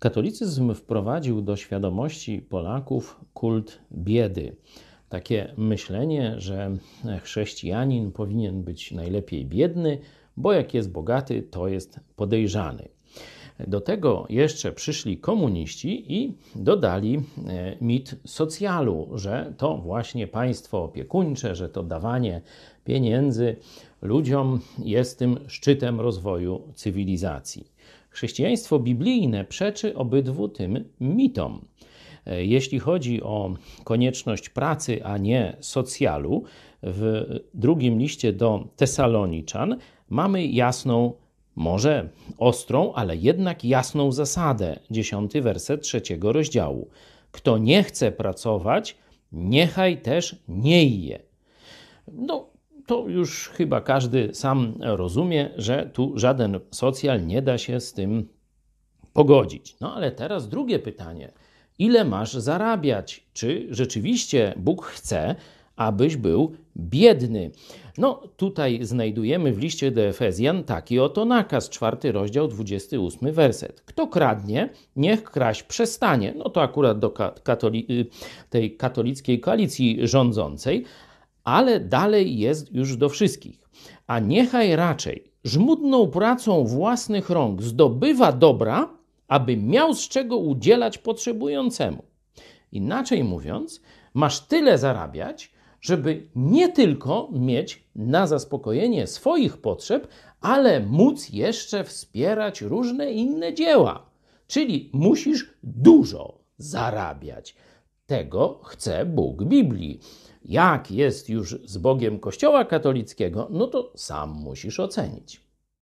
Katolicyzm wprowadził do świadomości Polaków kult biedy. Takie myślenie, że chrześcijanin powinien być najlepiej biedny, bo jak jest bogaty, to jest podejrzany. Do tego jeszcze przyszli komuniści i dodali e, mit socjalu, że to właśnie państwo opiekuńcze, że to dawanie pieniędzy ludziom jest tym szczytem rozwoju cywilizacji. Chrześcijaństwo biblijne przeczy obydwu tym mitom. E, jeśli chodzi o konieczność pracy, a nie socjalu, w drugim liście do Tesaloniczan mamy jasną, może ostrą, ale jednak jasną zasadę. Dziesiąty werset trzeciego rozdziału. Kto nie chce pracować, niechaj też nie je. No, to już chyba każdy sam rozumie, że tu żaden socjal nie da się z tym pogodzić. No ale teraz drugie pytanie. Ile masz zarabiać? Czy rzeczywiście Bóg chce, abyś był biedny? No tutaj znajdujemy w liście do Efezjan taki oto nakaz, czwarty rozdział, 28 werset. Kto kradnie, niech kraść przestanie. No to akurat do katoli tej katolickiej koalicji rządzącej, ale dalej jest już do wszystkich. A niechaj raczej żmudną pracą własnych rąk zdobywa dobra, aby miał z czego udzielać potrzebującemu. Inaczej mówiąc, masz tyle zarabiać, żeby nie tylko mieć na zaspokojenie swoich potrzeb, ale móc jeszcze wspierać różne inne dzieła. Czyli musisz dużo zarabiać. Tego chce Bóg Biblii. Jak jest już z Bogiem Kościoła katolickiego, no to sam musisz ocenić.